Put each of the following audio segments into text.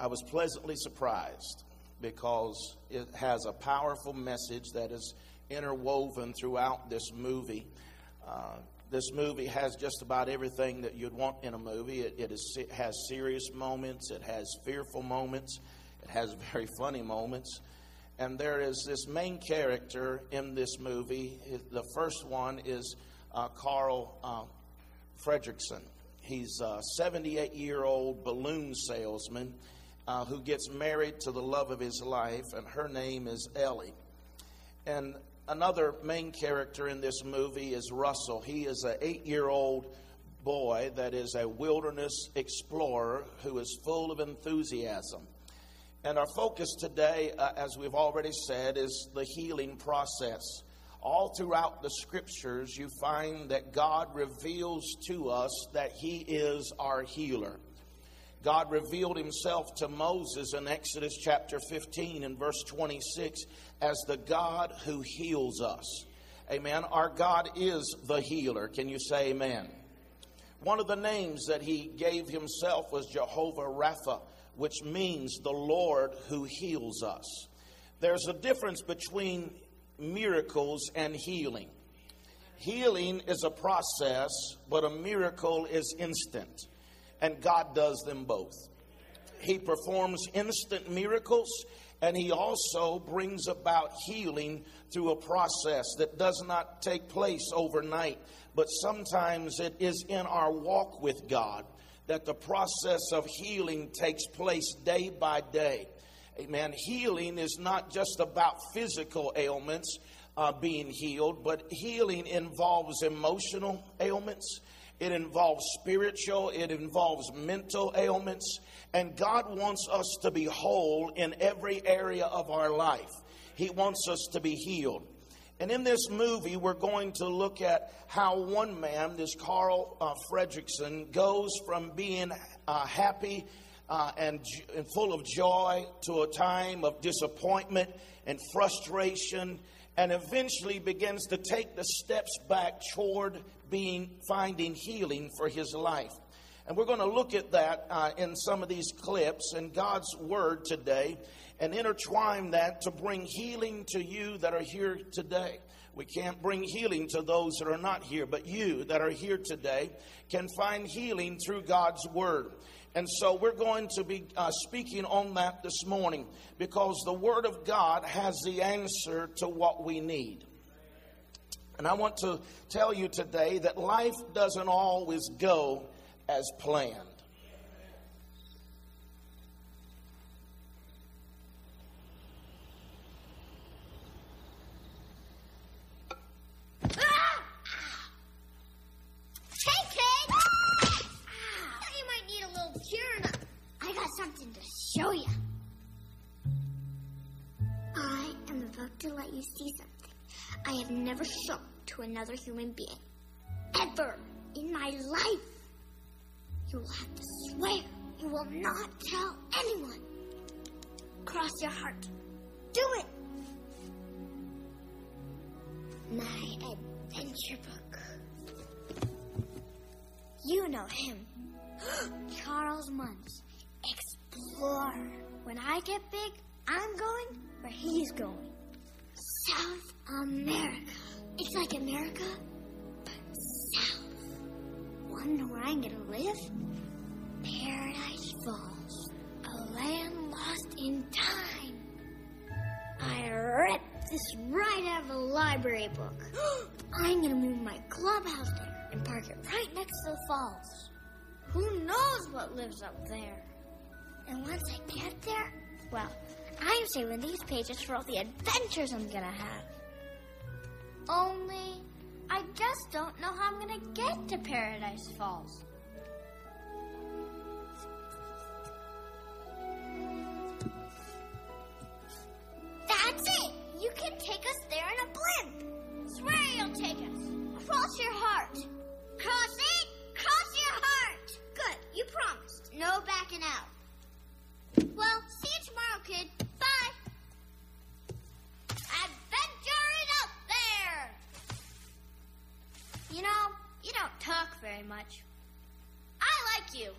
I was pleasantly surprised because it has a powerful message that is interwoven throughout this movie. Uh, this movie has just about everything that you'd want in a movie. It, it, is, it has serious moments, it has fearful moments, it has very funny moments. And there is this main character in this movie. The first one is uh, Carl uh, Fredricksen. He's a 78 year old balloon salesman uh, who gets married to the love of his life, and her name is Ellie. And another main character in this movie is Russell. He is an eight year old boy that is a wilderness explorer who is full of enthusiasm. And our focus today, uh, as we've already said, is the healing process. All throughout the scriptures, you find that God reveals to us that He is our healer. God revealed himself to Moses in Exodus chapter 15 and verse 26 as the God who heals us. Amen. Our God is the healer. Can you say amen? One of the names that he gave himself was Jehovah Rapha, which means the Lord who heals us. There's a difference between miracles and healing. Healing is a process, but a miracle is instant and God does them both. He performs instant miracles, and He also brings about healing through a process that does not take place overnight, but sometimes it is in our walk with God that the process of healing takes place day by day. Amen. Healing is not just about physical ailments uh, being healed, but healing involves emotional ailments it involves spiritual, it involves mental ailments, and God wants us to be whole in every area of our life. He wants us to be healed. And in this movie, we're going to look at how one man, this Carl uh, Fredricksen, goes from being uh, happy uh, and, and full of joy to a time of disappointment and frustration and eventually begins to take the steps back toward being finding healing for his life. And we're going to look at that uh, in some of these clips in God's Word today and intertwine that to bring healing to you that are here today. We can't bring healing to those that are not here, but you that are here today can find healing through God's Word. And so we're going to be uh, speaking on that this morning because the Word of God has the answer to what we need. And I want to tell you today that life doesn't always go as planned. Hey, Kate! You might need a little cure-up. I got something to show you. I am about to let you see something I have never shown to another human being. Ever in my life. You will have to swear you will not tell anyone. Cross your heart. Do it. My adventure book. You know him. Charles Muntz. Explorer. When I get big, I'm going where he's going. South America. It's like America, but south. Wanna where I'm gonna live? Paradise Falls. A land lost in time. I ripped this right out of a library book. I'm gonna move my clubhouse there and park it right next to the falls. Who knows what lives up there? And once I get there, well, I'm saving these pages for all the adventures I'm gonna have. Only, I just don't know how I'm gonna get to Paradise Falls. That's it! You can take us there in a blimp! Swear you'll take us! Cross your heart! Cross it! Cross your heart! Good, you promised. No backing out. Well, talk very much. I like you.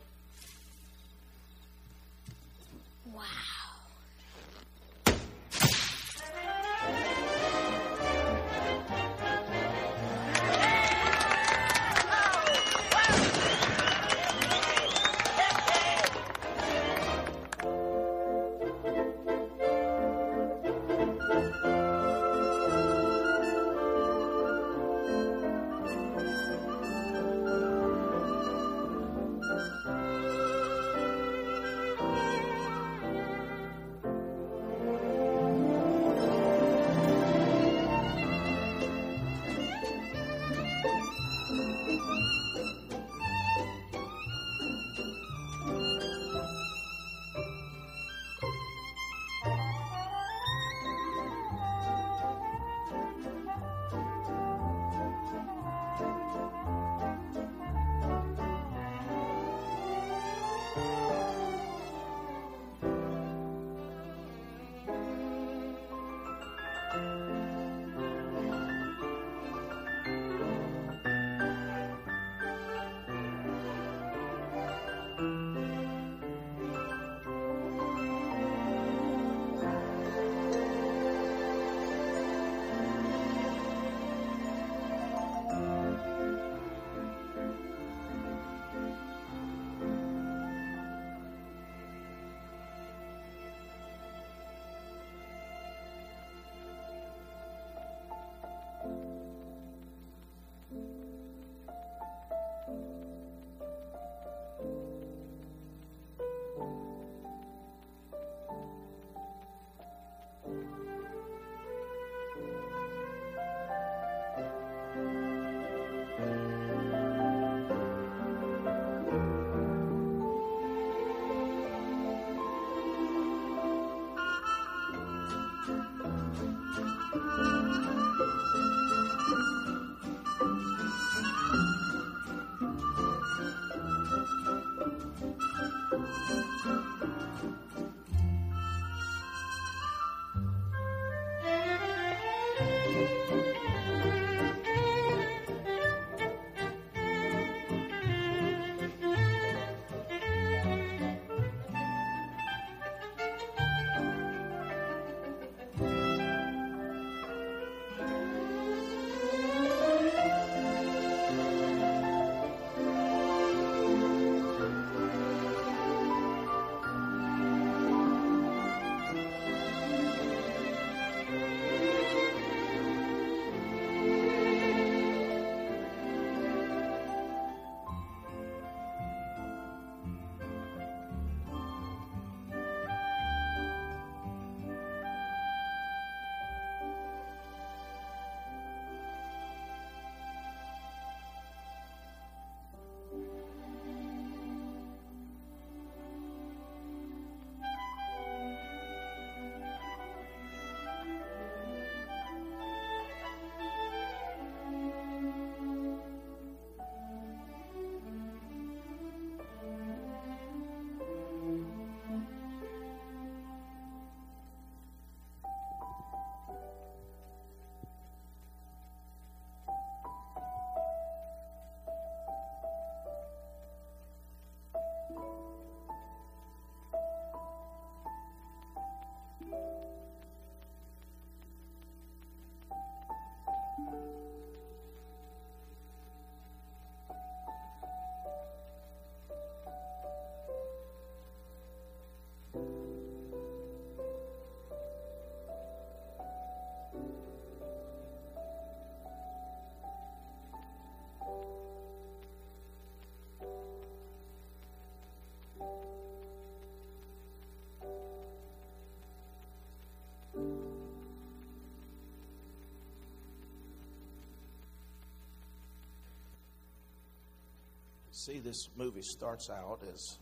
See, this movie starts out as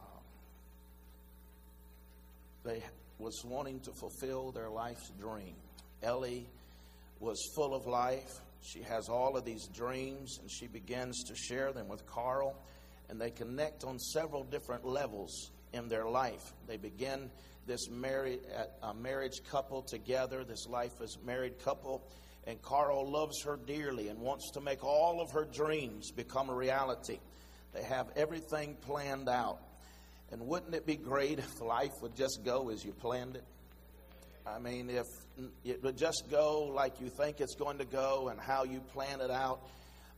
um, they was wanting to fulfill their life's dream. Ellie was full of life. She has all of these dreams, and she begins to share them with Carl, and they connect on several different levels in their life. They begin this married a marriage couple together, this life as married couple, and Carl loves her dearly and wants to make all of her dreams become a reality. They have everything planned out. And wouldn't it be great if life would just go as you planned it? I mean, if it would just go like you think it's going to go and how you plan it out.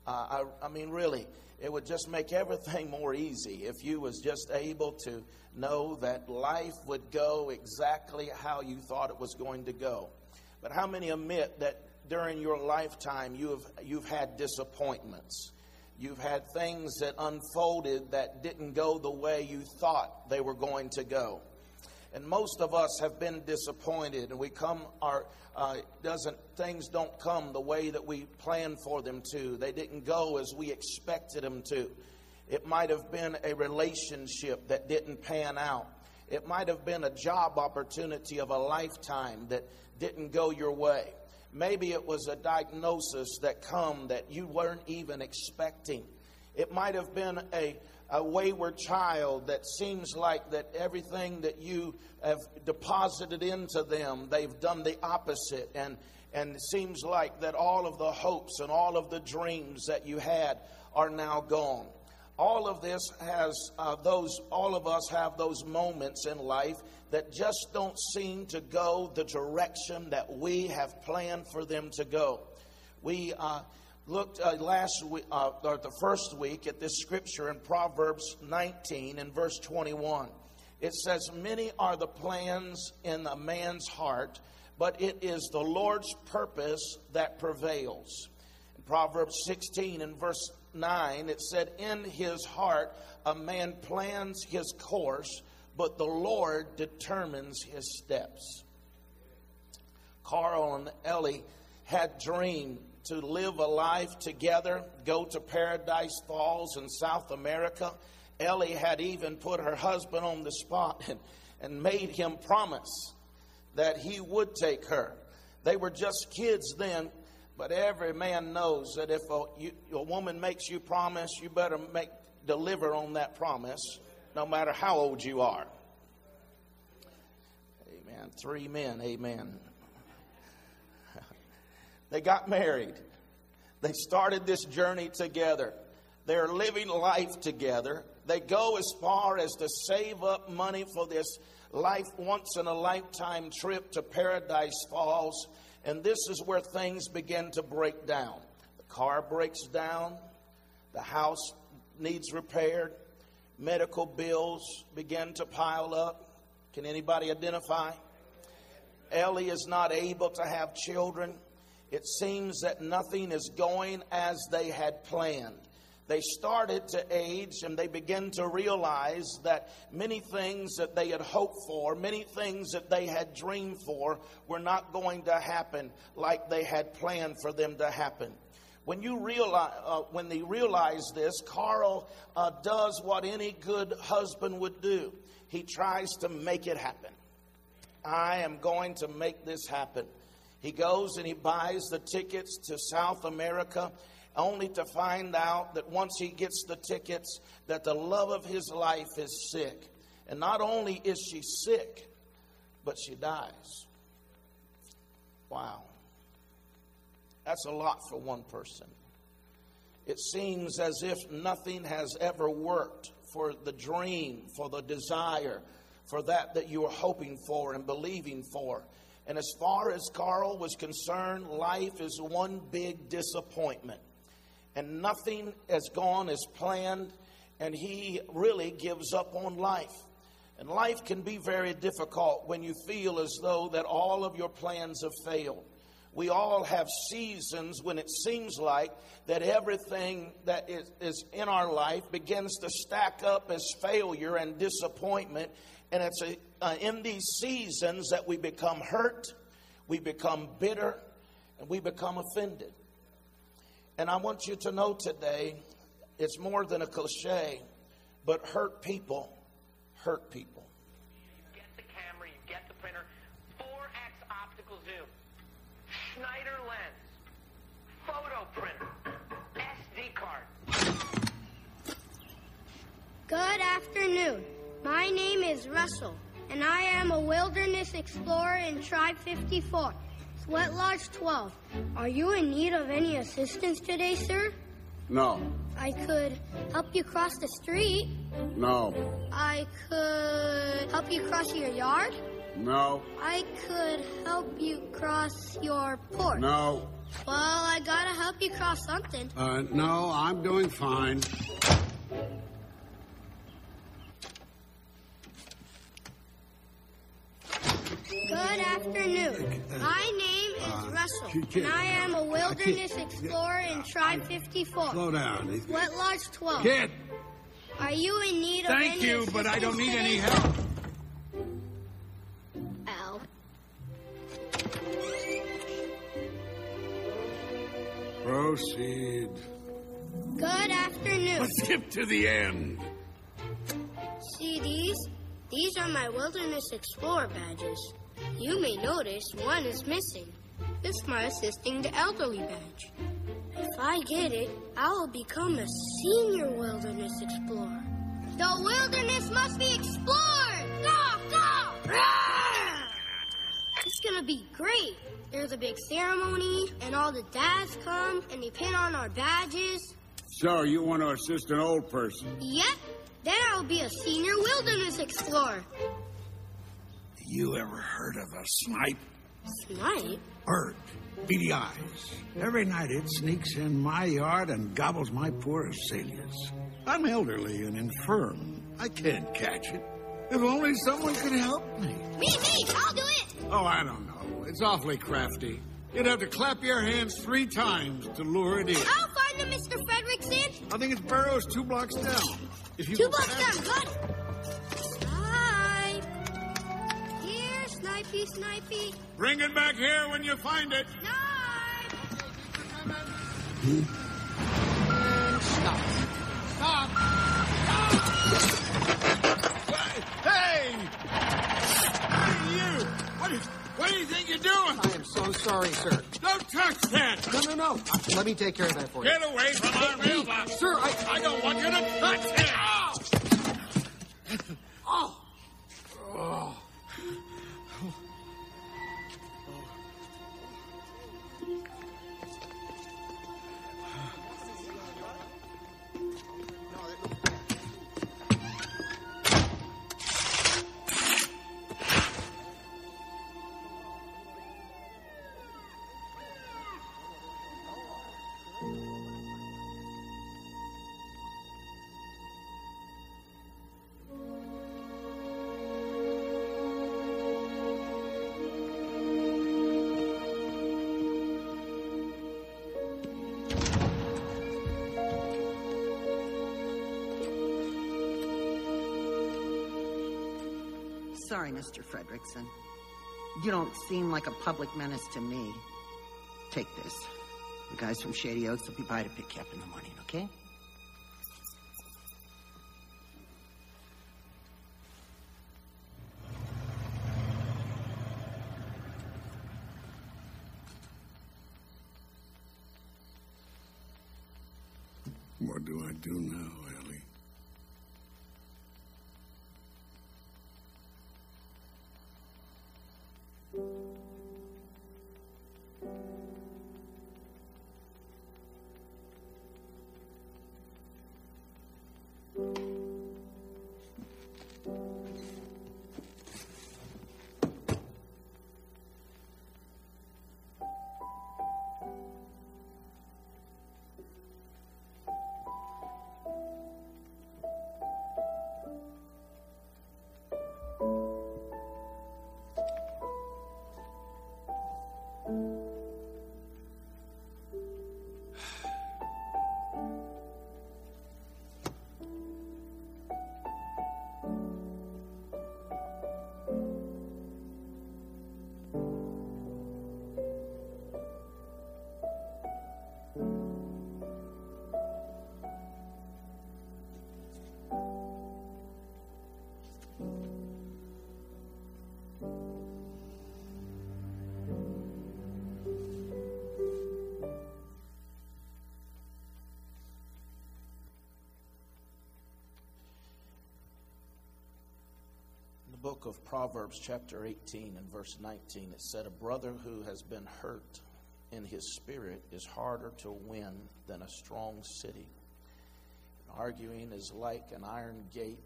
Uh, I, I mean, really, it would just make everything more easy if you was just able to know that life would go exactly how you thought it was going to go. But how many admit that during your lifetime you have you've had disappointments? You've had things that unfolded that didn't go the way you thought they were going to go. And most of us have been disappointed, and we come our uh, doesn't things don't come the way that we planned for them to. They didn't go as we expected them to. It might have been a relationship that didn't pan out. It might have been a job opportunity of a lifetime that didn't go your way. Maybe it was a diagnosis that come that you weren't even expecting. It might have been a, a wayward child that seems like that everything that you have deposited into them, they've done the opposite. And, and it seems like that all of the hopes and all of the dreams that you had are now gone all of this has uh, those all of us have those moments in life that just don't seem to go the direction that we have planned for them to go. We uh, looked uh, last week, uh, or the first week, at this scripture in Proverbs 19 and verse 21. It says, Many are the plans in a man's heart, but it is the Lord's purpose that prevails. In Proverbs 16 and verse 9, it said, In his heart a man plans his course but the Lord determines his steps. Carl and Ellie had dreamed to live a life together, go to Paradise Falls in South America. Ellie had even put her husband on the spot and, and made him promise that he would take her. They were just kids then, but every man knows that if a, you, a woman makes you promise, you better make deliver on that promise no matter how old you are. Amen. Three men, amen. they got married. They started this journey together. They're living life together. They go as far as to save up money for this life once in a lifetime trip to Paradise Falls. And this is where things begin to break down. The car breaks down, the house needs repaired, medical bills begin to pile up. Can anybody identify? Ellie is not able to have children. It seems that nothing is going as they had planned. They started to age and they began to realize that many things that they had hoped for, many things that they had dreamed for, were not going to happen like they had planned for them to happen. When you realize, uh, when they realize this, Carl uh, does what any good husband would do. He tries to make it happen. I am going to make this happen. He goes and he buys the tickets to South America only to find out that once he gets the tickets that the love of his life is sick. And not only is she sick, but she dies. Wow. That's a lot for one person. It seems as if nothing has ever worked for the dream, for the desire, for that that you are hoping for and believing for. And as far as Carl was concerned, life is one big disappointment. And nothing has gone as planned, and he really gives up on life. And life can be very difficult when you feel as though that all of your plans have failed. We all have seasons when it seems like that everything that is, is in our life begins to stack up as failure and disappointment. And it's a, uh, in these seasons that we become hurt, we become bitter, and we become offended. And I want you to know today It's more than a cliche, but hurt people hurt people. You get the camera, you get the printer, 4x optical zoom, Schneider lens, photo printer, SD card. Good afternoon. My name is Russell, and I am a wilderness explorer in Tribe 54, Sweat Lodge 12. Are you in need of any assistance today, sir? No. I could help you cross the street. No. I could help you cross your yard. No. I could help you cross your porch. No. Well, I gotta help you cross something. Uh, no, I'm doing fine. Good afternoon. My name is Uh, Russell, and I am a wilderness explorer in Tribe 54, Slow down. Sweat Lodge 12. Kid, Are you in need of help? thank any you, but I don't need any help. Al. Proceed. Good afternoon. Let's skip to the end. See these? These are my Wilderness Explorer badges. You may notice one is missing. It's my Assisting the Elderly badge. If I get it, I will become a senior Wilderness Explorer. The wilderness must be explored! Go, go! Roar! It's gonna be great. There's a big ceremony, and all the dads come, and they pin on our badges. So, you want to assist an old person? Yep, then I'll be a senior wilderness explorer. You ever heard of a snipe? Snipe? Bird. Beady eyes. Every night it sneaks in my yard and gobbles my poor azaleas. I'm elderly and infirm. I can't catch it. If only someone could help me. Me, me, I'll do it. Oh, I don't know. It's awfully crafty. You'd have to clap your hands three times to lure it in. I'll find him, Mr. Fredricksen. I think its burrow's two blocks down. If you Two blocks down, got it. Snipey, Snipey. Bring it back here when you find it. Snipe. Hey! Hey, you! What, what do you think you're doing? I am so sorry, sir. Don't touch that! No, no, no. Uh, let me take care of that for you. Get away from our mailbox! Sir, I... I don't want you to touch it! Oh! Sorry, Mr. Fredricksen. You don't seem like a public menace to me. Take this. The guys from Shady Oaks will be by to pick you up in the morning, okay? What do I do now, book of Proverbs, chapter 18 and verse 19, it said, A brother who has been hurt in his spirit is harder to win than a strong city. Arguing is like an iron gate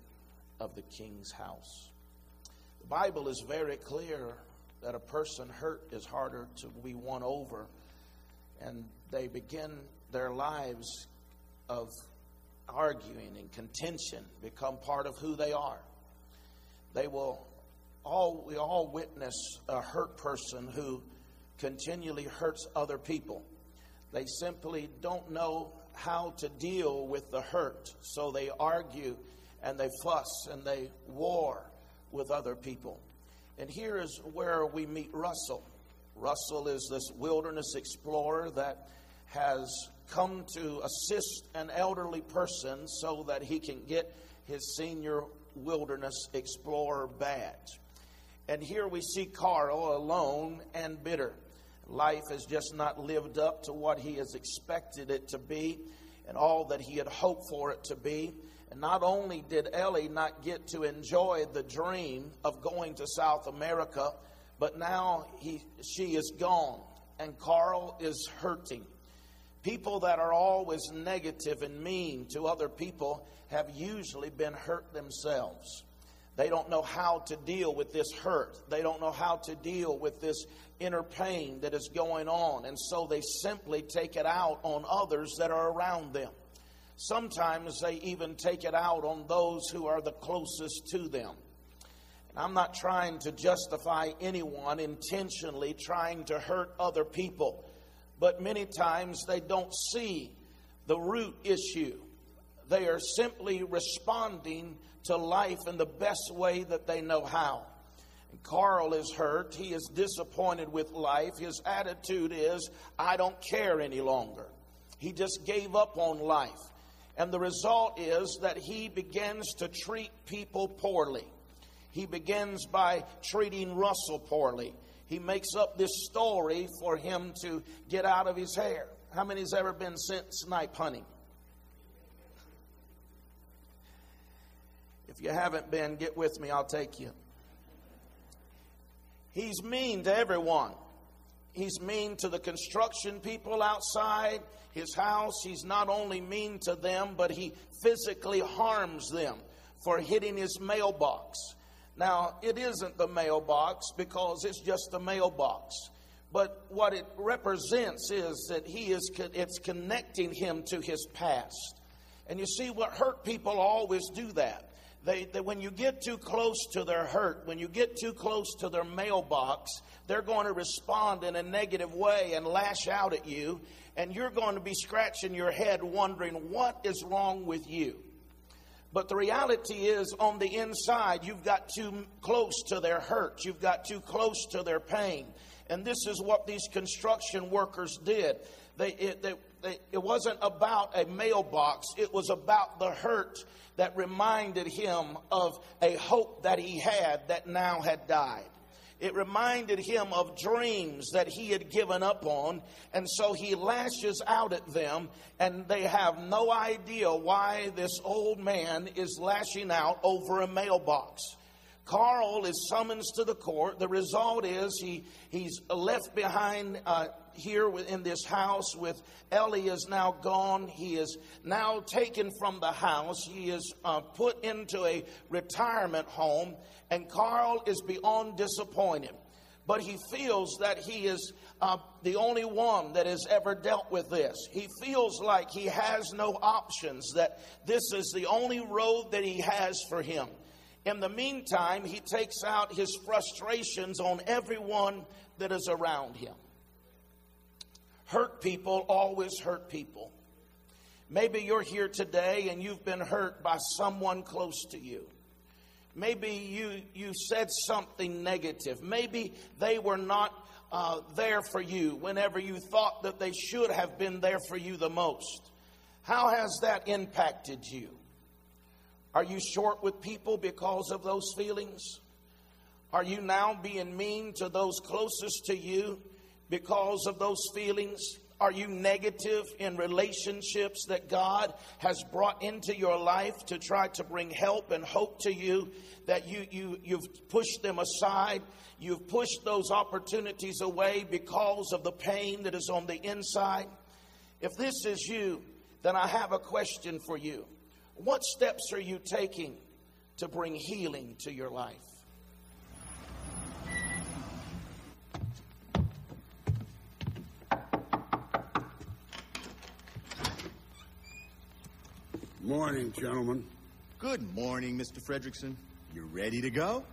of the king's house. The Bible is very clear that a person hurt is harder to be won over, and they begin their lives of arguing and contention become part of who they are. They will all we all witness a hurt person who continually hurts other people. They simply don't know how to deal with the hurt, so they argue and they fuss and they war with other people. And here is where we meet Russell. Russell is this wilderness explorer that has come to assist an elderly person so that he can get his senior wilderness explorer badge. And here we see Carl alone and bitter. Life has just not lived up to what he has expected it to be and all that he had hoped for it to be. And not only did Ellie not get to enjoy the dream of going to South America, but now he, she is gone and Carl is hurting. People that are always negative and mean to other people have usually been hurt themselves. They don't know how to deal with this hurt. They don't know how to deal with this inner pain that is going on. And so they simply take it out on others that are around them. Sometimes they even take it out on those who are the closest to them. And I'm not trying to justify anyone intentionally trying to hurt other people, but many times they don't see the root issue. They are simply responding to life in the best way that they know how. And Carl is hurt. He is disappointed with life. His attitude is, I don't care any longer. He just gave up on life. And the result is that he begins to treat people poorly. He begins by treating Russell poorly. He makes up this story for him to get out of his hair. How many's ever been sent snipe hunting? If you haven't been, get with me, I'll take you. He's mean to everyone. He's mean to the construction people outside his house. He's not only mean to them, but he physically harms them for hitting his mailbox. Now, it isn't the mailbox because it's just the mailbox. But what it represents is that he is it's connecting him to his past. And you see what hurt people always do that. They, they, when you get too close to their hurt, when you get too close to their mailbox, they're going to respond in a negative way and lash out at you, and you're going to be scratching your head wondering what is wrong with you. But the reality is, on the inside, you've got too close to their hurt. You've got too close to their pain. And this is what these construction workers did. They, it, they, they, it wasn't about a mailbox, it was about the hurt that reminded him of a hope that he had that now had died. It reminded him of dreams that he had given up on, and so he lashes out at them, and they have no idea why this old man is lashing out over a mailbox. Carl is summoned to the court. The result is he, he's left behind uh, here in this house with Ellie is now gone. He is now taken from the house. He is uh, put into a retirement home, and Carl is beyond disappointed. But he feels that he is uh, the only one that has ever dealt with this. He feels like he has no options, that this is the only road that he has for him. In the meantime, he takes out his frustrations on everyone that is around him. Hurt people always hurt people. Maybe you're here today and you've been hurt by someone close to you. Maybe you, you said something negative. Maybe they were not uh, there for you whenever you thought that they should have been there for you the most. How has that impacted you? Are you short with people because of those feelings? Are you now being mean to those closest to you because of those feelings? Are you negative in relationships that God has brought into your life to try to bring help and hope to you? That you, you, you've pushed them aside. You've pushed those opportunities away because of the pain that is on the inside. If this is you, then I have a question for you. What steps are you taking to bring healing to your life? Morning, gentlemen. Good morning, Mr. Fredricksen. You ready to go?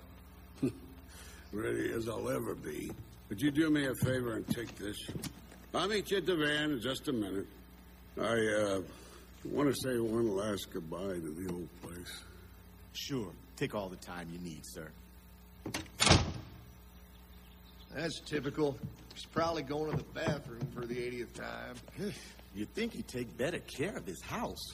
Ready as I'll ever be. Would you do me a favor and take this? I'll meet you at the van in just a minute. I, uh, want to say one last goodbye to the old place. Sure. Take all the time you need, sir. That's typical. He's probably going to the bathroom for the 80th time. You'd think he'd take better care of his house.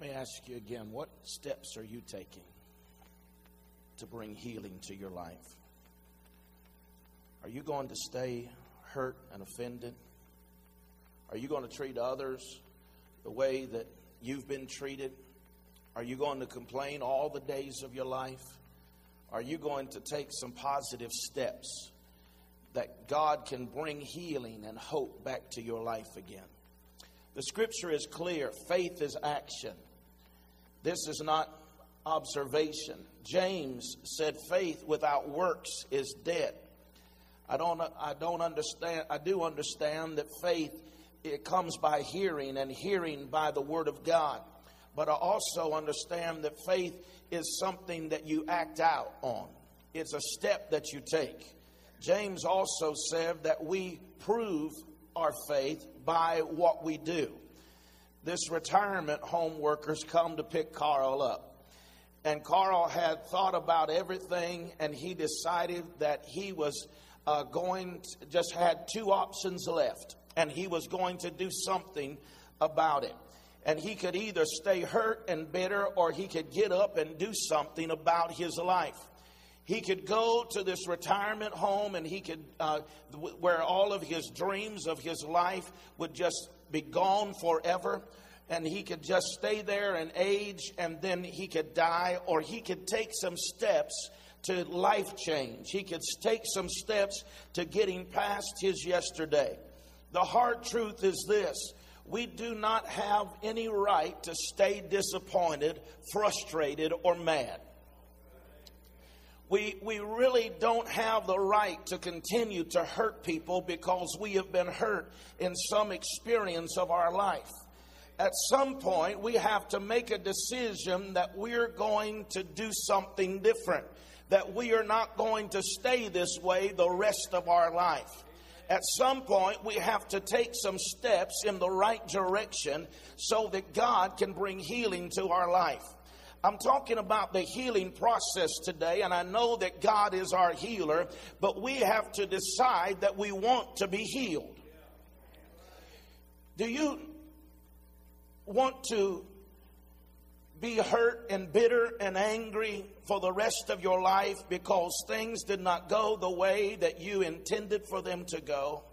Let me ask you again what steps are you taking to bring healing to your life? Are you going to stay hurt and offended? Are you going to treat others the way that you've been treated? Are you going to complain all the days of your life? Are you going to take some positive steps that God can bring healing and hope back to your life again? The scripture is clear faith is action. This is not observation. James said faith without works is dead. I don't I don't understand I do understand that faith it comes by hearing and hearing by the word of God. But I also understand that faith is something that you act out on. It's a step that you take. James also said that we prove our faith by what we do. This retirement home workers come to pick Carl up. and Carl had thought about everything, and he decided that he was uh, going, to, just had two options left, and he was going to do something about it. And he could either stay hurt and bitter, or he could get up and do something about his life. He could go to this retirement home, and he could, uh, where all of his dreams of his life would just be gone forever and he could just stay there and age and then he could die, or he could take some steps to life change. He could take some steps to getting past his yesterday. The hard truth is this we do not have any right to stay disappointed, frustrated, or mad. We, we really don't have the right to continue to hurt people because we have been hurt in some experience of our life at some point we have to make a decision that we're going to do something different, that we are not going to stay this way the rest of our life. At some point, we have to take some steps in the right direction so that God can bring healing to our life. I'm talking about the healing process today, and I know that God is our healer, but we have to decide that we want to be healed. Do you want to be hurt and bitter and angry for the rest of your life because things did not go the way that you intended for them to go?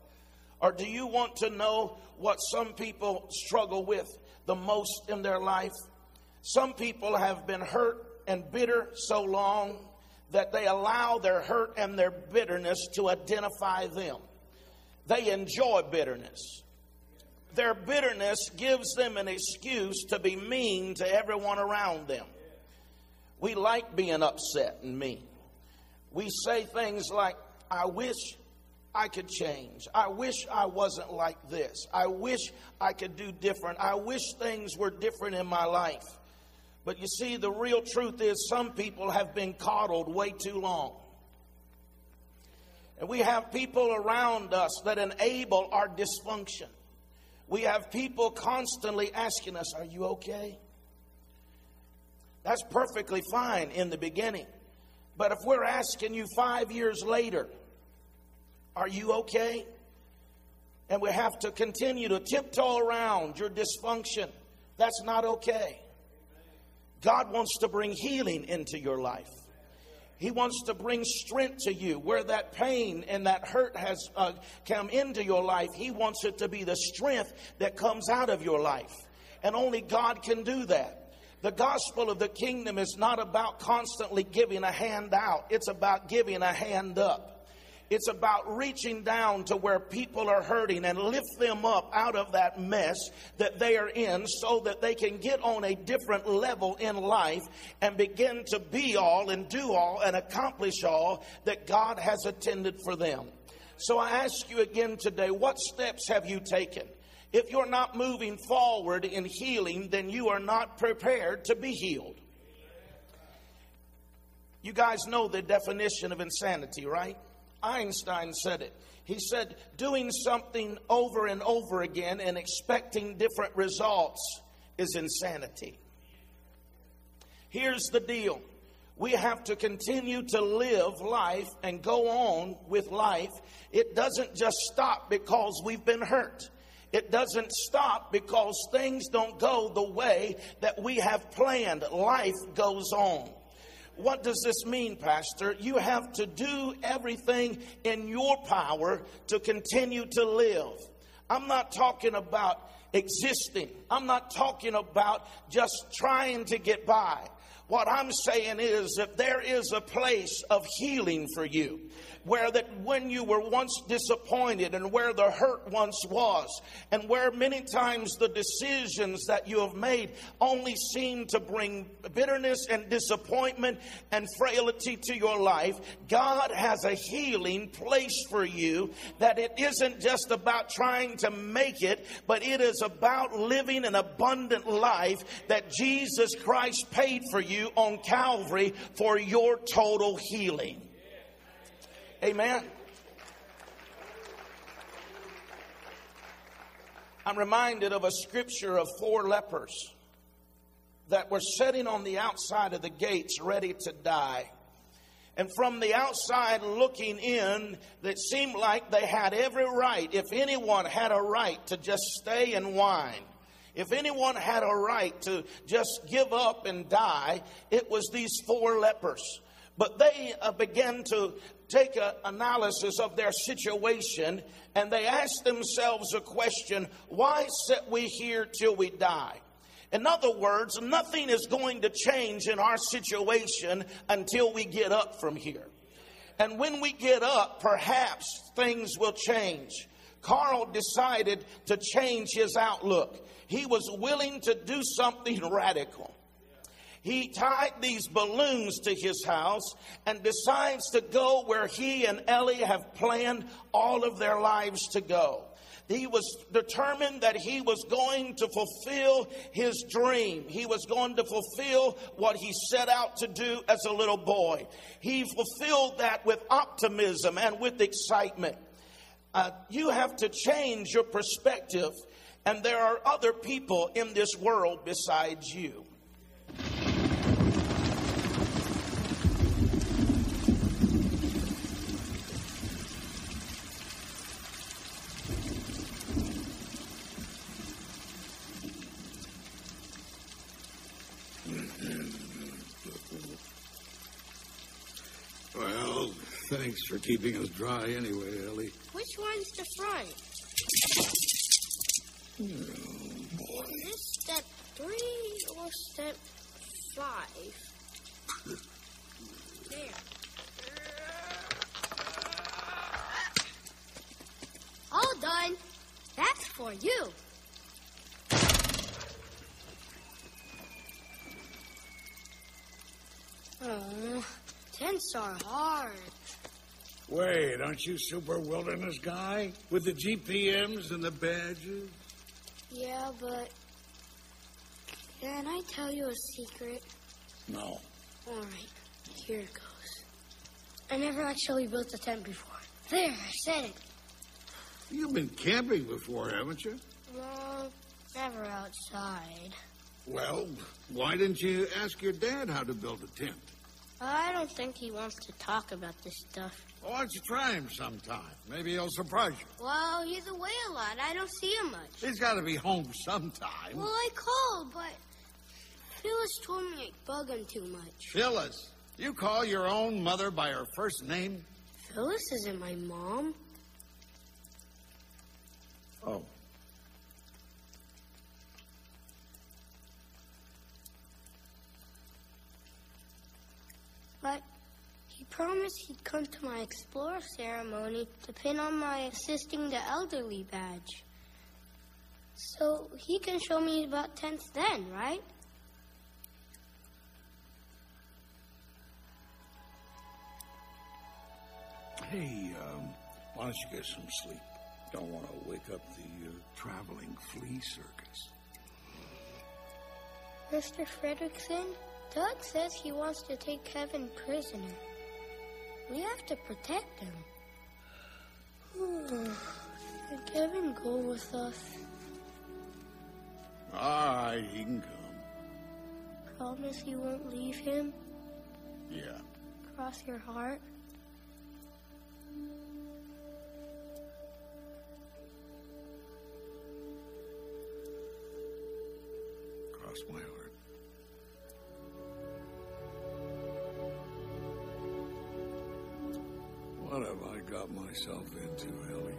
Or do you want to know what some people struggle with the most in their life? Some people have been hurt and bitter so long that they allow their hurt and their bitterness to identify them. They enjoy bitterness their bitterness gives them an excuse to be mean to everyone around them. We like being upset and mean. We say things like, I wish I could change. I wish I wasn't like this. I wish I could do different. I wish things were different in my life. But you see, the real truth is some people have been coddled way too long. And we have people around us that enable our dysfunction. We have people constantly asking us, Are you okay? That's perfectly fine in the beginning. But if we're asking you five years later, Are you okay? And we have to continue to tiptoe around your dysfunction, that's not okay. God wants to bring healing into your life. He wants to bring strength to you where that pain and that hurt has uh, come into your life. He wants it to be the strength that comes out of your life. And only God can do that. The gospel of the kingdom is not about constantly giving a hand out, it's about giving a hand up. It's about reaching down to where people are hurting and lift them up out of that mess that they are in so that they can get on a different level in life and begin to be all and do all and accomplish all that God has intended for them. So I ask you again today, what steps have you taken? If you're not moving forward in healing, then you are not prepared to be healed. You guys know the definition of insanity, right? Einstein said it. He said, doing something over and over again and expecting different results is insanity. Here's the deal we have to continue to live life and go on with life. It doesn't just stop because we've been hurt. It doesn't stop because things don't go the way that we have planned. Life goes on. What does this mean, Pastor? You have to do everything in your power to continue to live. I'm not talking about existing, I'm not talking about just trying to get by. What I'm saying is that there is a place of healing for you where that when you were once disappointed and where the hurt once was, and where many times the decisions that you have made only seem to bring bitterness and disappointment and frailty to your life, God has a healing place for you that it isn't just about trying to make it, but it is about living an abundant life that Jesus Christ paid for you on Calvary for your total healing. Amen. I'm reminded of a scripture of four lepers. that were sitting on the outside of the gates ready to die. And from the outside looking in, it seemed like they had every right, if anyone had a right to just stay and whine, if anyone had a right to just give up and die, it was these four lepers. But they uh, began to take an analysis of their situation and they asked themselves a question why sit we here till we die? In other words, nothing is going to change in our situation until we get up from here. And when we get up, perhaps things will change. Carl decided to change his outlook. He was willing to do something radical. He tied these balloons to his house and decides to go where he and Ellie have planned all of their lives to go. He was determined that he was going to fulfill his dream. He was going to fulfill what he set out to do as a little boy. He fulfilled that with optimism and with excitement. Uh, you have to change your perspective, and there are other people in this world besides you. Well, thanks for keeping us dry anyway, Ellie. Which one's the front? Oh, Is step three or step five? There. All done. That's for you. Oh, tents are hard. Wait, aren't you super wilderness guy with the GPMs and the badges? Yeah, but can I tell you a secret? No. All right, here it goes. I never actually built a tent before. There, I said it. You've been camping before, haven't you? No, never outside. Well, why didn't you ask your dad how to build a tent? I don't think he wants to talk about this stuff. Well, why don't you try him sometime? Maybe he'll surprise you. Well, he's away a lot. I don't see him much. He's got to be home sometime. Well, I called, but Phyllis told me I bug him too much. Phyllis, you call your own mother by her first name? Phyllis isn't my mom. Oh. But he promised he'd come to my Explorer ceremony to pin on my Assisting the Elderly badge. So he can show me about tents then, right? Hey, um, why don't you get some sleep? Don't want to wake up the uh, traveling flea circus. Mr. Fredricksen, Doug says he wants to take Kevin prisoner. We have to protect him. Can Kevin go with us? All right, he can come. Promise you won't leave him? Yeah. Cross your heart? Cross my heart. What have I got myself into, Ellie?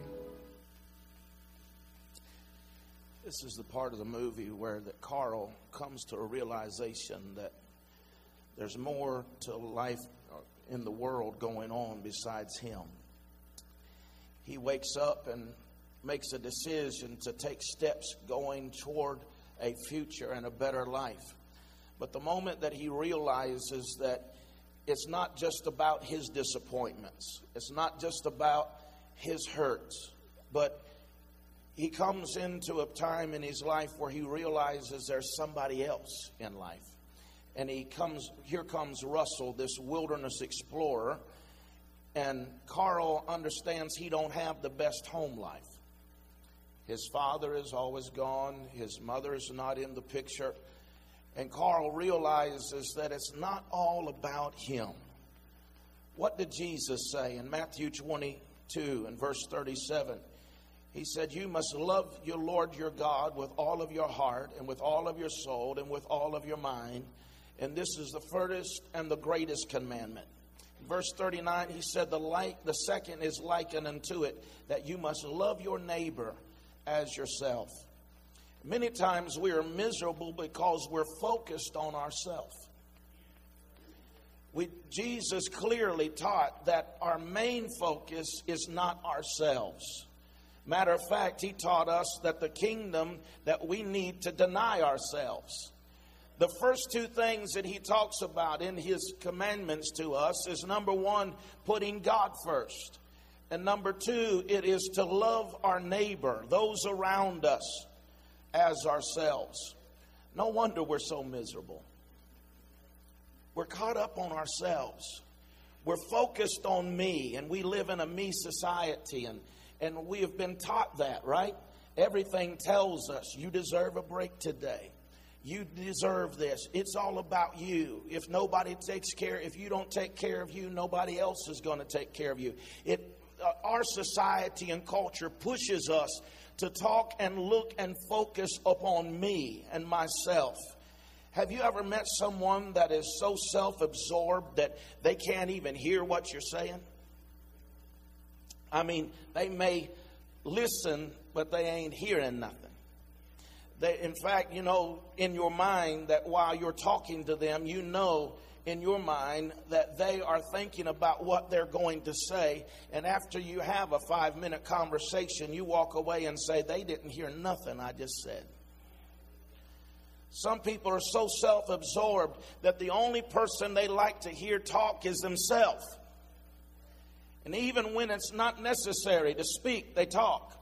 This is the part of the movie where that Carl comes to a realization that there's more to life uh, in the world going on besides him. He wakes up and makes a decision to take steps going toward a future and a better life. But the moment that he realizes that it's not just about his disappointments, it's not just about his hurts, but he comes into a time in his life where he realizes there's somebody else in life. And he comes, here comes Russell, this wilderness explorer, and Carl understands he don't have the best home life. His father is always gone, his mother is not in the picture, And Carl realizes that it's not all about him. What did Jesus say in Matthew 22 and verse 37? He said, You must love your Lord your God with all of your heart and with all of your soul and with all of your mind. And this is the first and the greatest commandment. verse 39, he said, the, like, the second is likened unto it, that you must love your neighbor as yourself. Many times we are miserable because we're focused on ourselves. We, Jesus clearly taught that our main focus is not ourselves. Matter of fact, he taught us that the kingdom that we need to deny ourselves. The first two things that he talks about in his commandments to us is number one, putting God first. And number two, it is to love our neighbor, those around us, as ourselves. No wonder we're so miserable. We're caught up on ourselves. We're focused on me, and we live in a me society, and, and we have been taught that, right? Everything tells us you deserve a break today. You deserve this. It's all about you. If nobody takes care, if you don't take care of you, nobody else is going to take care of you. It, uh, our society and culture pushes us to talk and look and focus upon me and myself. Have you ever met someone that is so self absorbed that they can't even hear what you're saying? I mean, they may listen, but they ain't hearing nothing. They, in fact, you know, in your mind, that while you're talking to them, you know in your mind that they are thinking about what they're going to say. And after you have a five minute conversation, you walk away and say, They didn't hear nothing I just said. Some people are so self absorbed that the only person they like to hear talk is themselves. And even when it's not necessary to speak, they talk.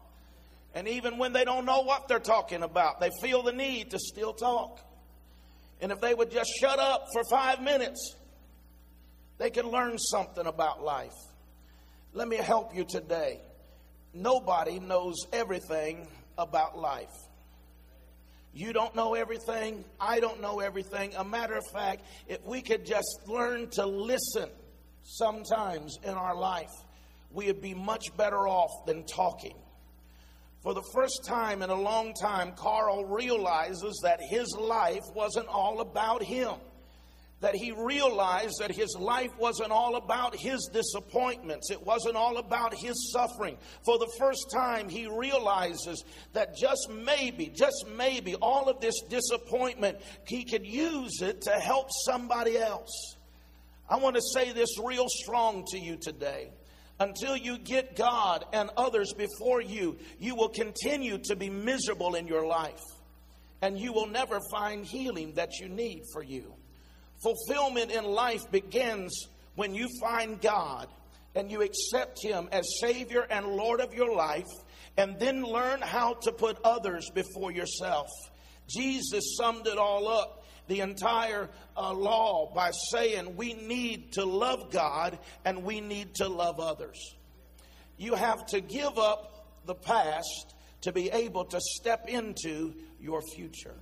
And even when they don't know what they're talking about, they feel the need to still talk. And if they would just shut up for five minutes, they could learn something about life. Let me help you today. Nobody knows everything about life. You don't know everything. I don't know everything. A matter of fact, if we could just learn to listen sometimes in our life, we would be much better off than talking. For the first time in a long time, Carl realizes that his life wasn't all about him. That he realized that his life wasn't all about his disappointments. It wasn't all about his suffering. For the first time, he realizes that just maybe, just maybe, all of this disappointment, he could use it to help somebody else. I want to say this real strong to you today. Until you get God and others before you, you will continue to be miserable in your life. And you will never find healing that you need for you. Fulfillment in life begins when you find God and you accept Him as Savior and Lord of your life, and then learn how to put others before yourself. Jesus summed it all up the entire uh, law by saying we need to love God and we need to love others. You have to give up the past to be able to step into your future.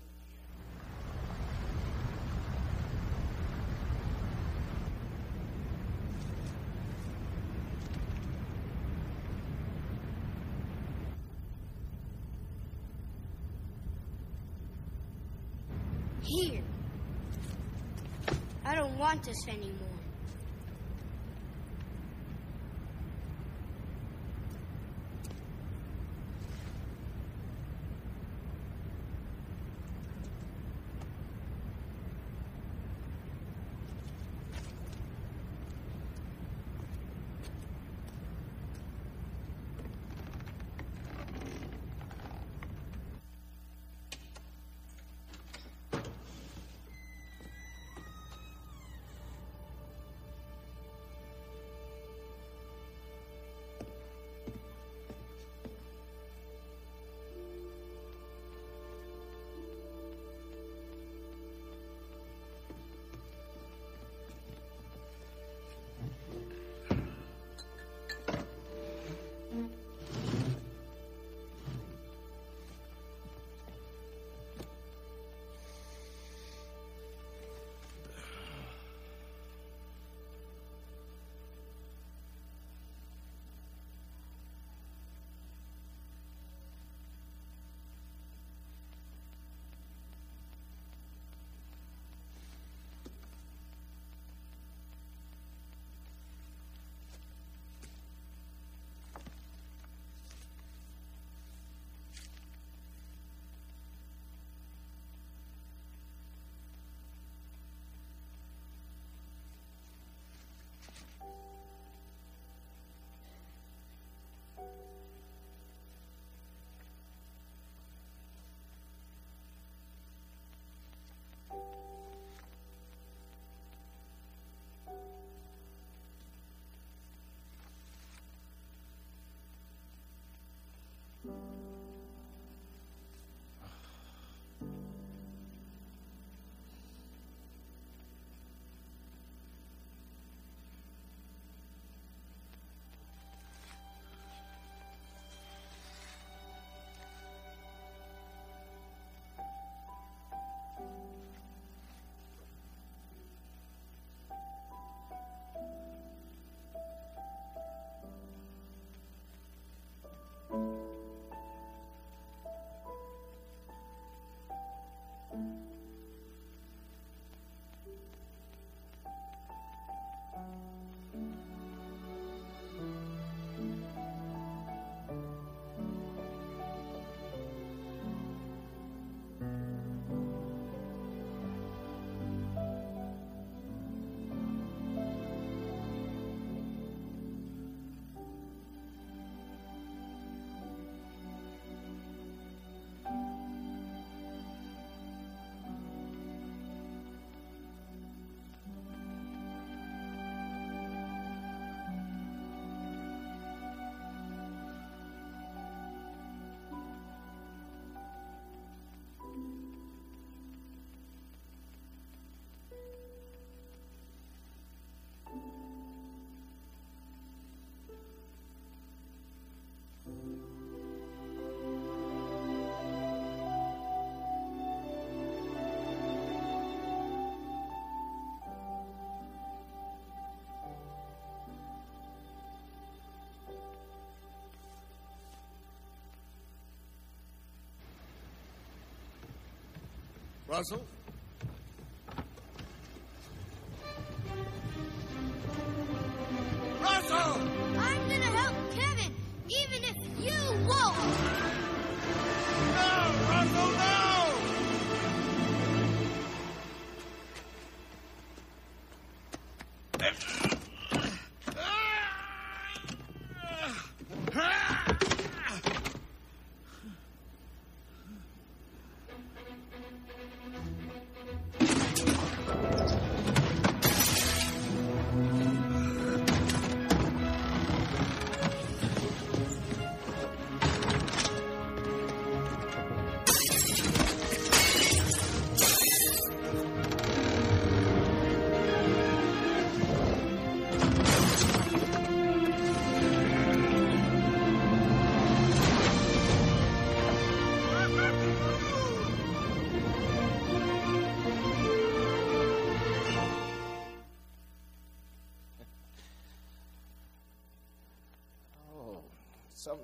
Russell?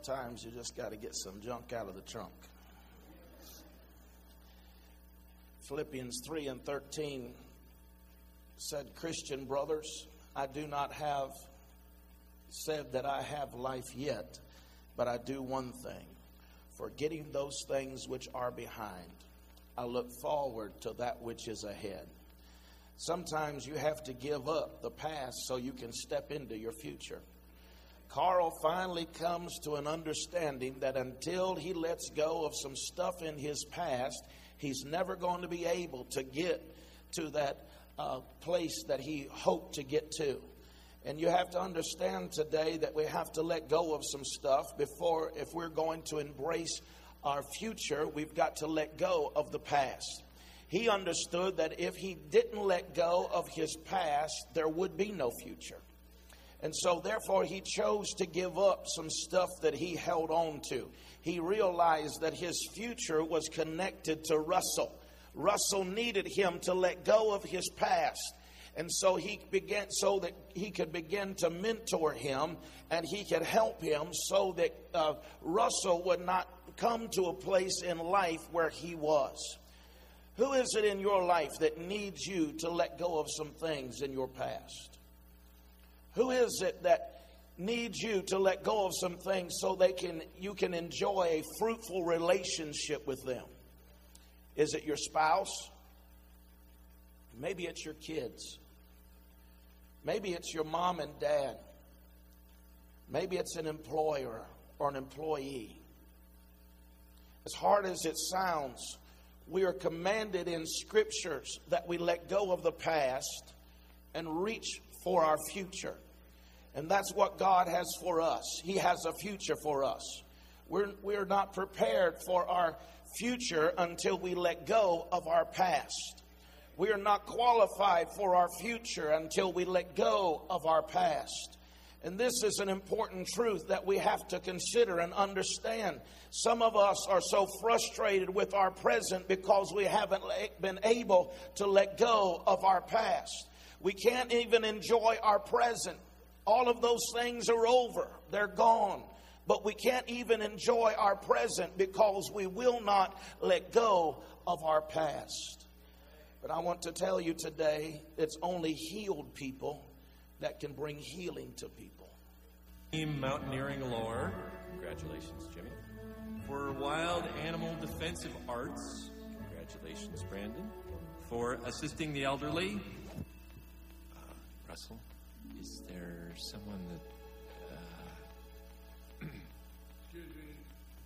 Sometimes you just got to get some junk out of the trunk. Philippians 3 and 13 said, Christian brothers, I do not have said that I have life yet, but I do one thing. Forgetting those things which are behind, I look forward to that which is ahead. Sometimes you have to give up the past so you can step into your future. Carl finally comes to an understanding that until he lets go of some stuff in his past, he's never going to be able to get to that uh, place that he hoped to get to. And you have to understand today that we have to let go of some stuff before, if we're going to embrace our future, we've got to let go of the past. He understood that if he didn't let go of his past, there would be no future. And so, therefore, he chose to give up some stuff that he held on to. He realized that his future was connected to Russell. Russell needed him to let go of his past. And so he began, so that he could begin to mentor him and he could help him so that uh, Russell would not come to a place in life where he was. Who is it in your life that needs you to let go of some things in your past? Who is it that needs you to let go of some things so they can you can enjoy a fruitful relationship with them? Is it your spouse? Maybe it's your kids. Maybe it's your mom and dad. Maybe it's an employer or an employee. As hard as it sounds, we are commanded in scriptures that we let go of the past and reach for our future. And that's what God has for us. He has a future for us. We're, we're not prepared for our future until we let go of our past. We are not qualified for our future until we let go of our past. And this is an important truth that we have to consider and understand. Some of us are so frustrated with our present because we haven't been able to let go of our past. We can't even enjoy our present. All of those things are over, they're gone. But we can't even enjoy our present because we will not let go of our past. But I want to tell you today it's only healed people that can bring healing to people. Team Mountaineering Lore, congratulations, Jimmy. For Wild Animal Defensive Arts, congratulations, Brandon. For assisting the elderly, Russell, is there someone that. Uh, Excuse me.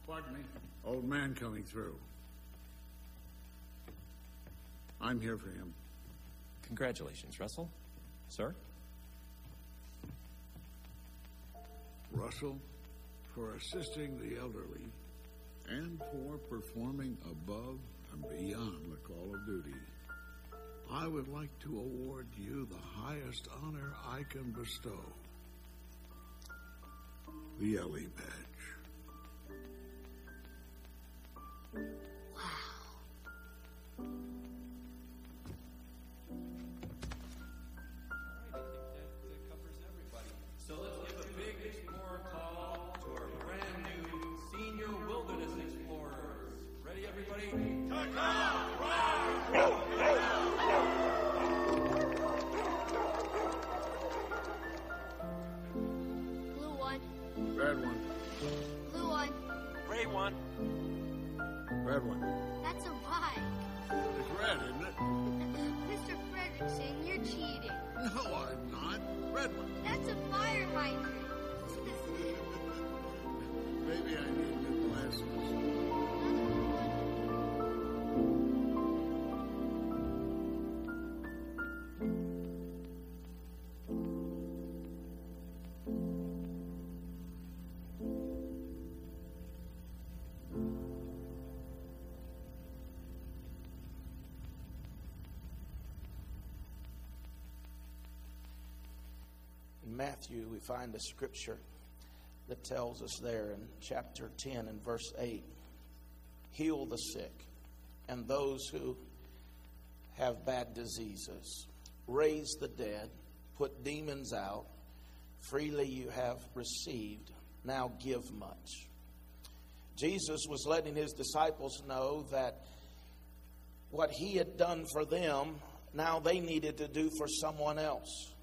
Pardon me. Old man coming through. I'm here for him. congratulations, Russell. Sir? Russell, for assisting the elderly and for performing above and beyond the call of duty. I would like to award you the highest honor I can bestow the Ellie Badge. So Red one. That's a fire hydrant. Maybe I need new glasses. Matthew, we find a scripture that tells us there in chapter 10 and verse 8 heal the sick and those who have bad diseases, raise the dead, put demons out. Freely you have received, now give much. Jesus was letting his disciples know that what he had done for them, now they needed to do for someone else.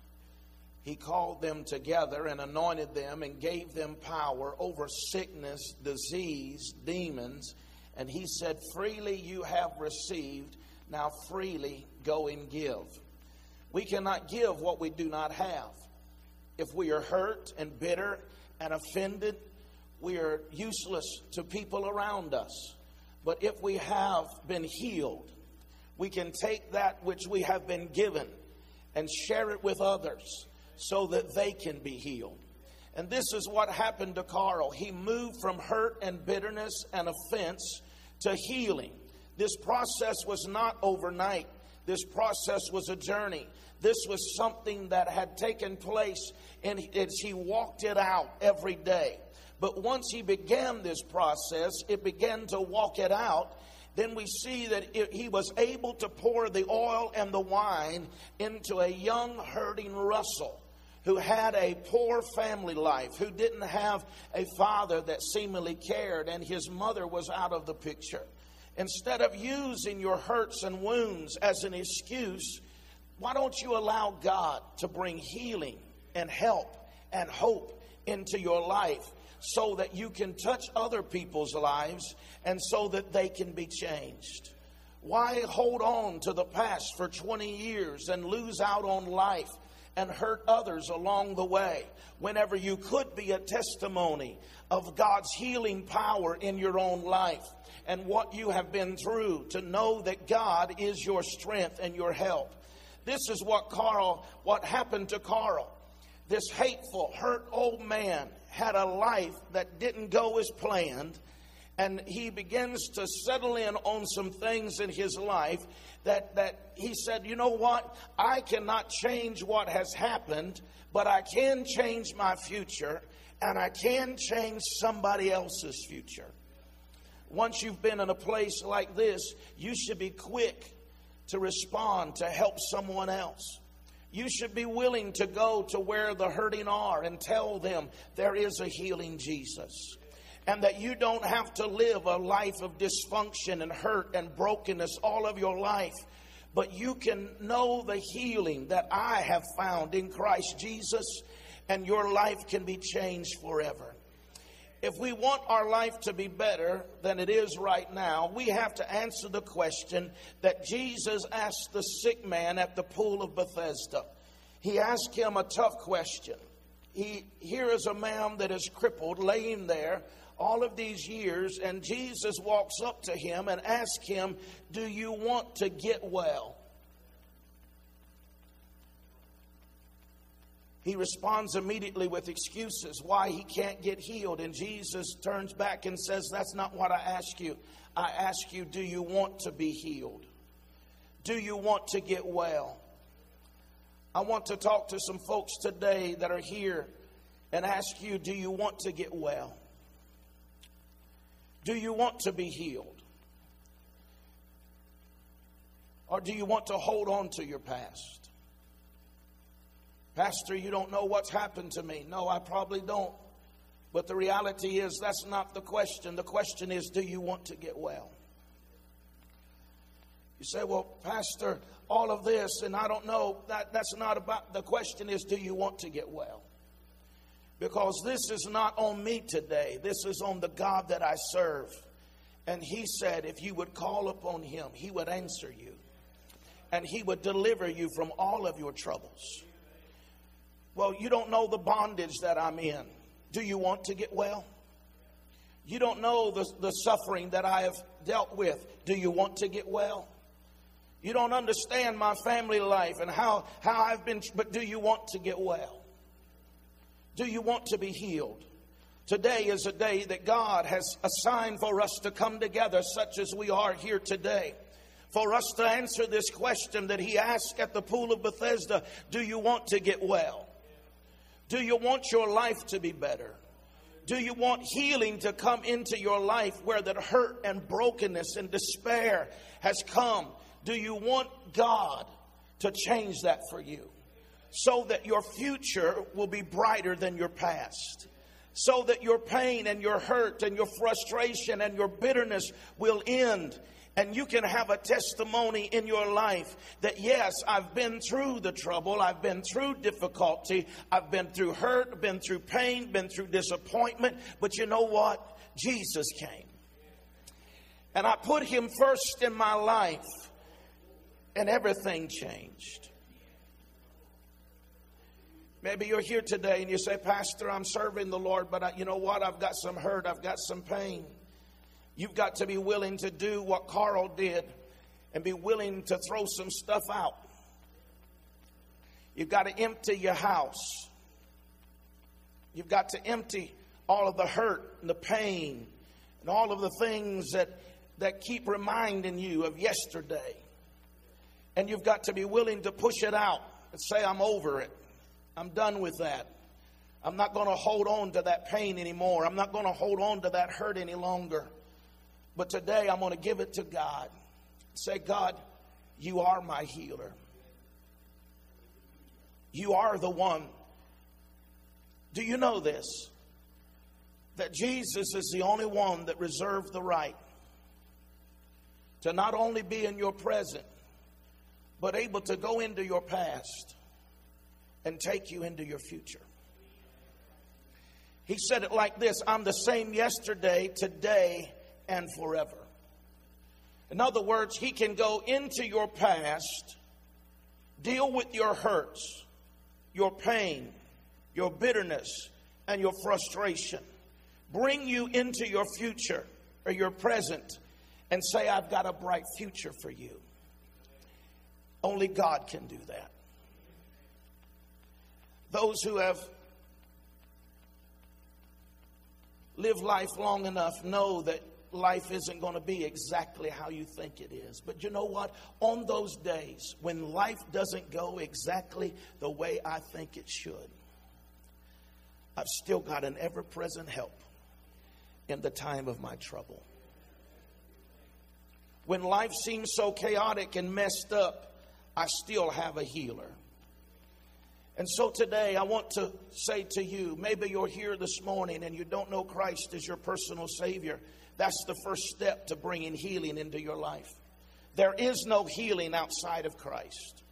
He called them together and anointed them and gave them power over sickness, disease, demons. And he said, Freely you have received, now freely go and give. We cannot give what we do not have. If we are hurt and bitter and offended, we are useless to people around us. But if we have been healed, we can take that which we have been given and share it with others so that they can be healed. And this is what happened to Carl. He moved from hurt and bitterness and offense to healing. This process was not overnight, this process was a journey. This was something that had taken place, and he walked it out every day. But once he began this process, it began to walk it out. Then we see that it, he was able to pour the oil and the wine into a young, hurting Russell who had a poor family life, who didn't have a father that seemingly cared, and his mother was out of the picture. Instead of using your hurts and wounds as an excuse, why don't you allow God to bring healing and help and hope into your life so that you can touch other people's lives and so that they can be changed? Why hold on to the past for 20 years and lose out on life and hurt others along the way whenever you could be a testimony of God's healing power in your own life and what you have been through to know that God is your strength and your help. This is what Carl, what happened to Carl. This hateful, hurt old man had a life that didn't go as planned and he begins to settle in on some things in his life that, that he said, you know what? I cannot change what has happened, but I can change my future and I can change somebody else's future. Once you've been in a place like this, you should be quick to respond to help someone else. You should be willing to go to where the hurting are and tell them there is a healing Jesus and that you don't have to live a life of dysfunction and hurt and brokenness all of your life, but you can know the healing that I have found in Christ Jesus, and your life can be changed forever. If we want our life to be better than it is right now, we have to answer the question that Jesus asked the sick man at the pool of Bethesda. He asked him a tough question. He, here is a man that is crippled, laying there all of these years, and Jesus walks up to him and asks him, Do you want to get well? He responds immediately with excuses why he can't get healed. And Jesus turns back and says, That's not what I ask you. I ask you, Do you want to be healed? Do you want to get well? I want to talk to some folks today that are here and ask you, Do you want to get well? Do you want to be healed? Or do you want to hold on to your past? Pastor, you don't know what's happened to me. No, I probably don't. But the reality is, that's not the question. The question is, do you want to get well? You say, well, Pastor, all of this, and I don't know. That, that's not about the question is, do you want to get well? Because this is not on me today. This is on the God that I serve. And he said, if you would call upon him, he would answer you. And he would deliver you from all of your troubles. Well, you don't know the bondage that I'm in. Do you want to get well? You don't know the, the suffering that I have dealt with. Do you want to get well? You don't understand my family life and how, how I've been, but do you want to get well? Do you want to be healed? Today is a day that God has assigned for us to come together, such as we are here today, for us to answer this question that He asked at the pool of Bethesda Do you want to get well? Do you want your life to be better? Do you want healing to come into your life where that hurt and brokenness and despair has come? Do you want God to change that for you so that your future will be brighter than your past? So that your pain and your hurt and your frustration and your bitterness will end and you can have a testimony in your life that yes, I've been through the trouble, I've been through difficulty, I've been through hurt, been through pain, been through disappointment, but you know what? Jesus came. And I put him first in my life, and everything changed. Maybe you're here today and you say, Pastor, I'm serving the Lord, but I, you know what? I've got some hurt, I've got some pain. You've got to be willing to do what Carl did and be willing to throw some stuff out. You've got to empty your house. You've got to empty all of the hurt and the pain and all of the things that, that keep reminding you of yesterday. And you've got to be willing to push it out and say, I'm over it. I'm done with that. I'm not going to hold on to that pain anymore. I'm not going to hold on to that hurt any longer. But today I'm going to give it to God. Say, God, you are my healer. You are the one. Do you know this? That Jesus is the only one that reserved the right to not only be in your present, but able to go into your past and take you into your future. He said it like this I'm the same yesterday, today, and forever. In other words, He can go into your past, deal with your hurts, your pain, your bitterness, and your frustration, bring you into your future or your present, and say, I've got a bright future for you. Only God can do that. Those who have lived life long enough know that life isn't going to be exactly how you think it is. But you know what? On those days when life doesn't go exactly the way I think it should, I've still got an ever present help in the time of my trouble. When life seems so chaotic and messed up, I still have a healer. And so today, I want to say to you maybe you're here this morning and you don't know Christ as your personal Savior. That's the first step to bringing healing into your life. There is no healing outside of Christ.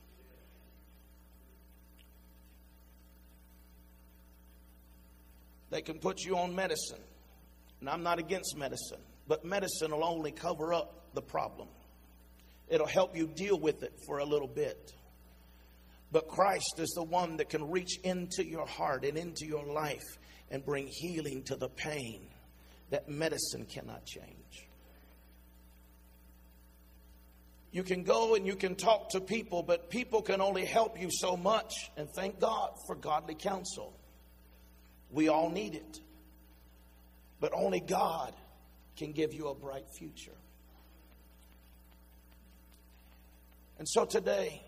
They can put you on medicine. And I'm not against medicine, but medicine will only cover up the problem. It'll help you deal with it for a little bit. But Christ is the one that can reach into your heart and into your life and bring healing to the pain that medicine cannot change. You can go and you can talk to people, but people can only help you so much. And thank God for godly counsel. We all need it. But only God can give you a bright future. And so today,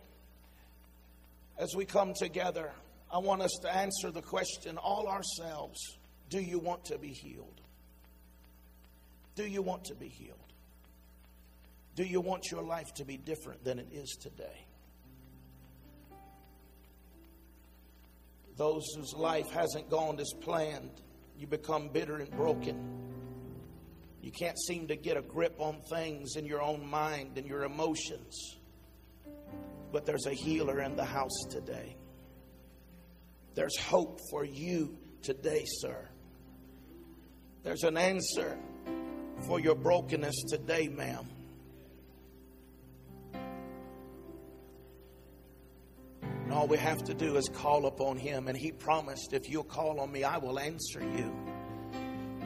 as we come together, I want us to answer the question all ourselves do you want to be healed? Do you want to be healed? Do you want your life to be different than it is today? Those whose life hasn't gone as planned, you become bitter and broken. You can't seem to get a grip on things in your own mind and your emotions. But there's a healer in the house today. There's hope for you today, sir. There's an answer for your brokenness today, ma'am. And all we have to do is call upon Him. And He promised, if you'll call on me, I will answer you.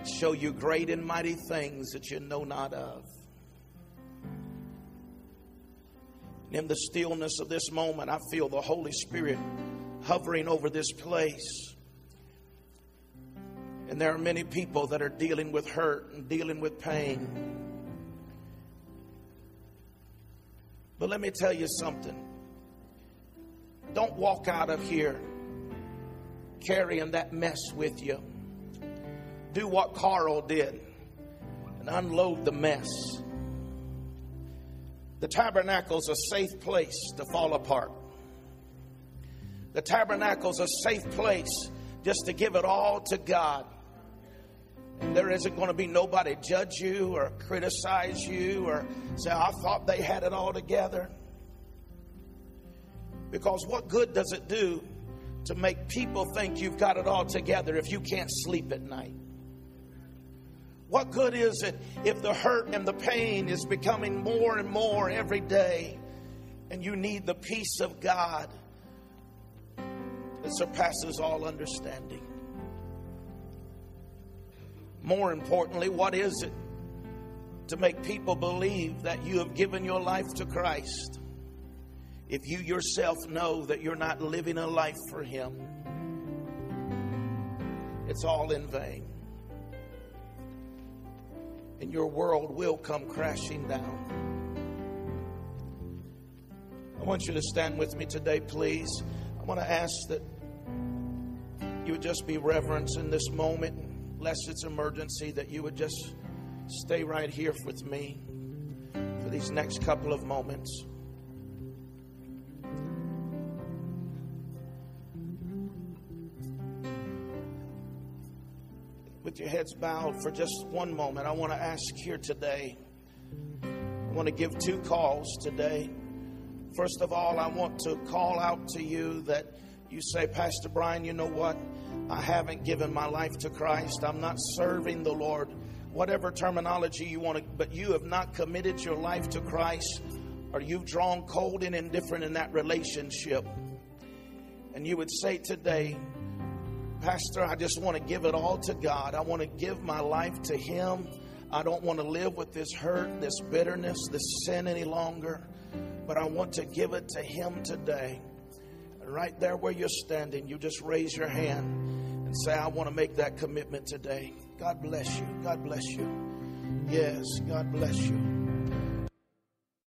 Show you great and mighty things that you know not of. In the stillness of this moment, I feel the Holy Spirit hovering over this place. And there are many people that are dealing with hurt and dealing with pain. But let me tell you something. Don't walk out of here carrying that mess with you. Do what Carl did and unload the mess. The tabernacle's a safe place to fall apart. The tabernacle's a safe place just to give it all to God. And there isn't going to be nobody judge you or criticize you or say, I thought they had it all together. Because what good does it do to make people think you've got it all together if you can't sleep at night? What good is it if the hurt and the pain is becoming more and more every day and you need the peace of God that surpasses all understanding? More importantly, what is it to make people believe that you have given your life to Christ if you yourself know that you're not living a life for Him? It's all in vain. And your world will come crashing down. I want you to stand with me today, please. I want to ask that you would just be reverence in this moment unless it's emergency, that you would just stay right here with me for these next couple of moments. With your heads bowed for just one moment, I want to ask here today. I want to give two calls today. First of all, I want to call out to you that you say, Pastor Brian, you know what? I haven't given my life to Christ. I'm not serving the Lord. Whatever terminology you want to, but you have not committed your life to Christ or you've drawn cold and indifferent in that relationship. And you would say today, Pastor, I just want to give it all to God. I want to give my life to Him. I don't want to live with this hurt, this bitterness, this sin any longer, but I want to give it to Him today. Right there where you're standing, you just raise your hand and say, I want to make that commitment today. God bless you. God bless you. Yes, God bless you.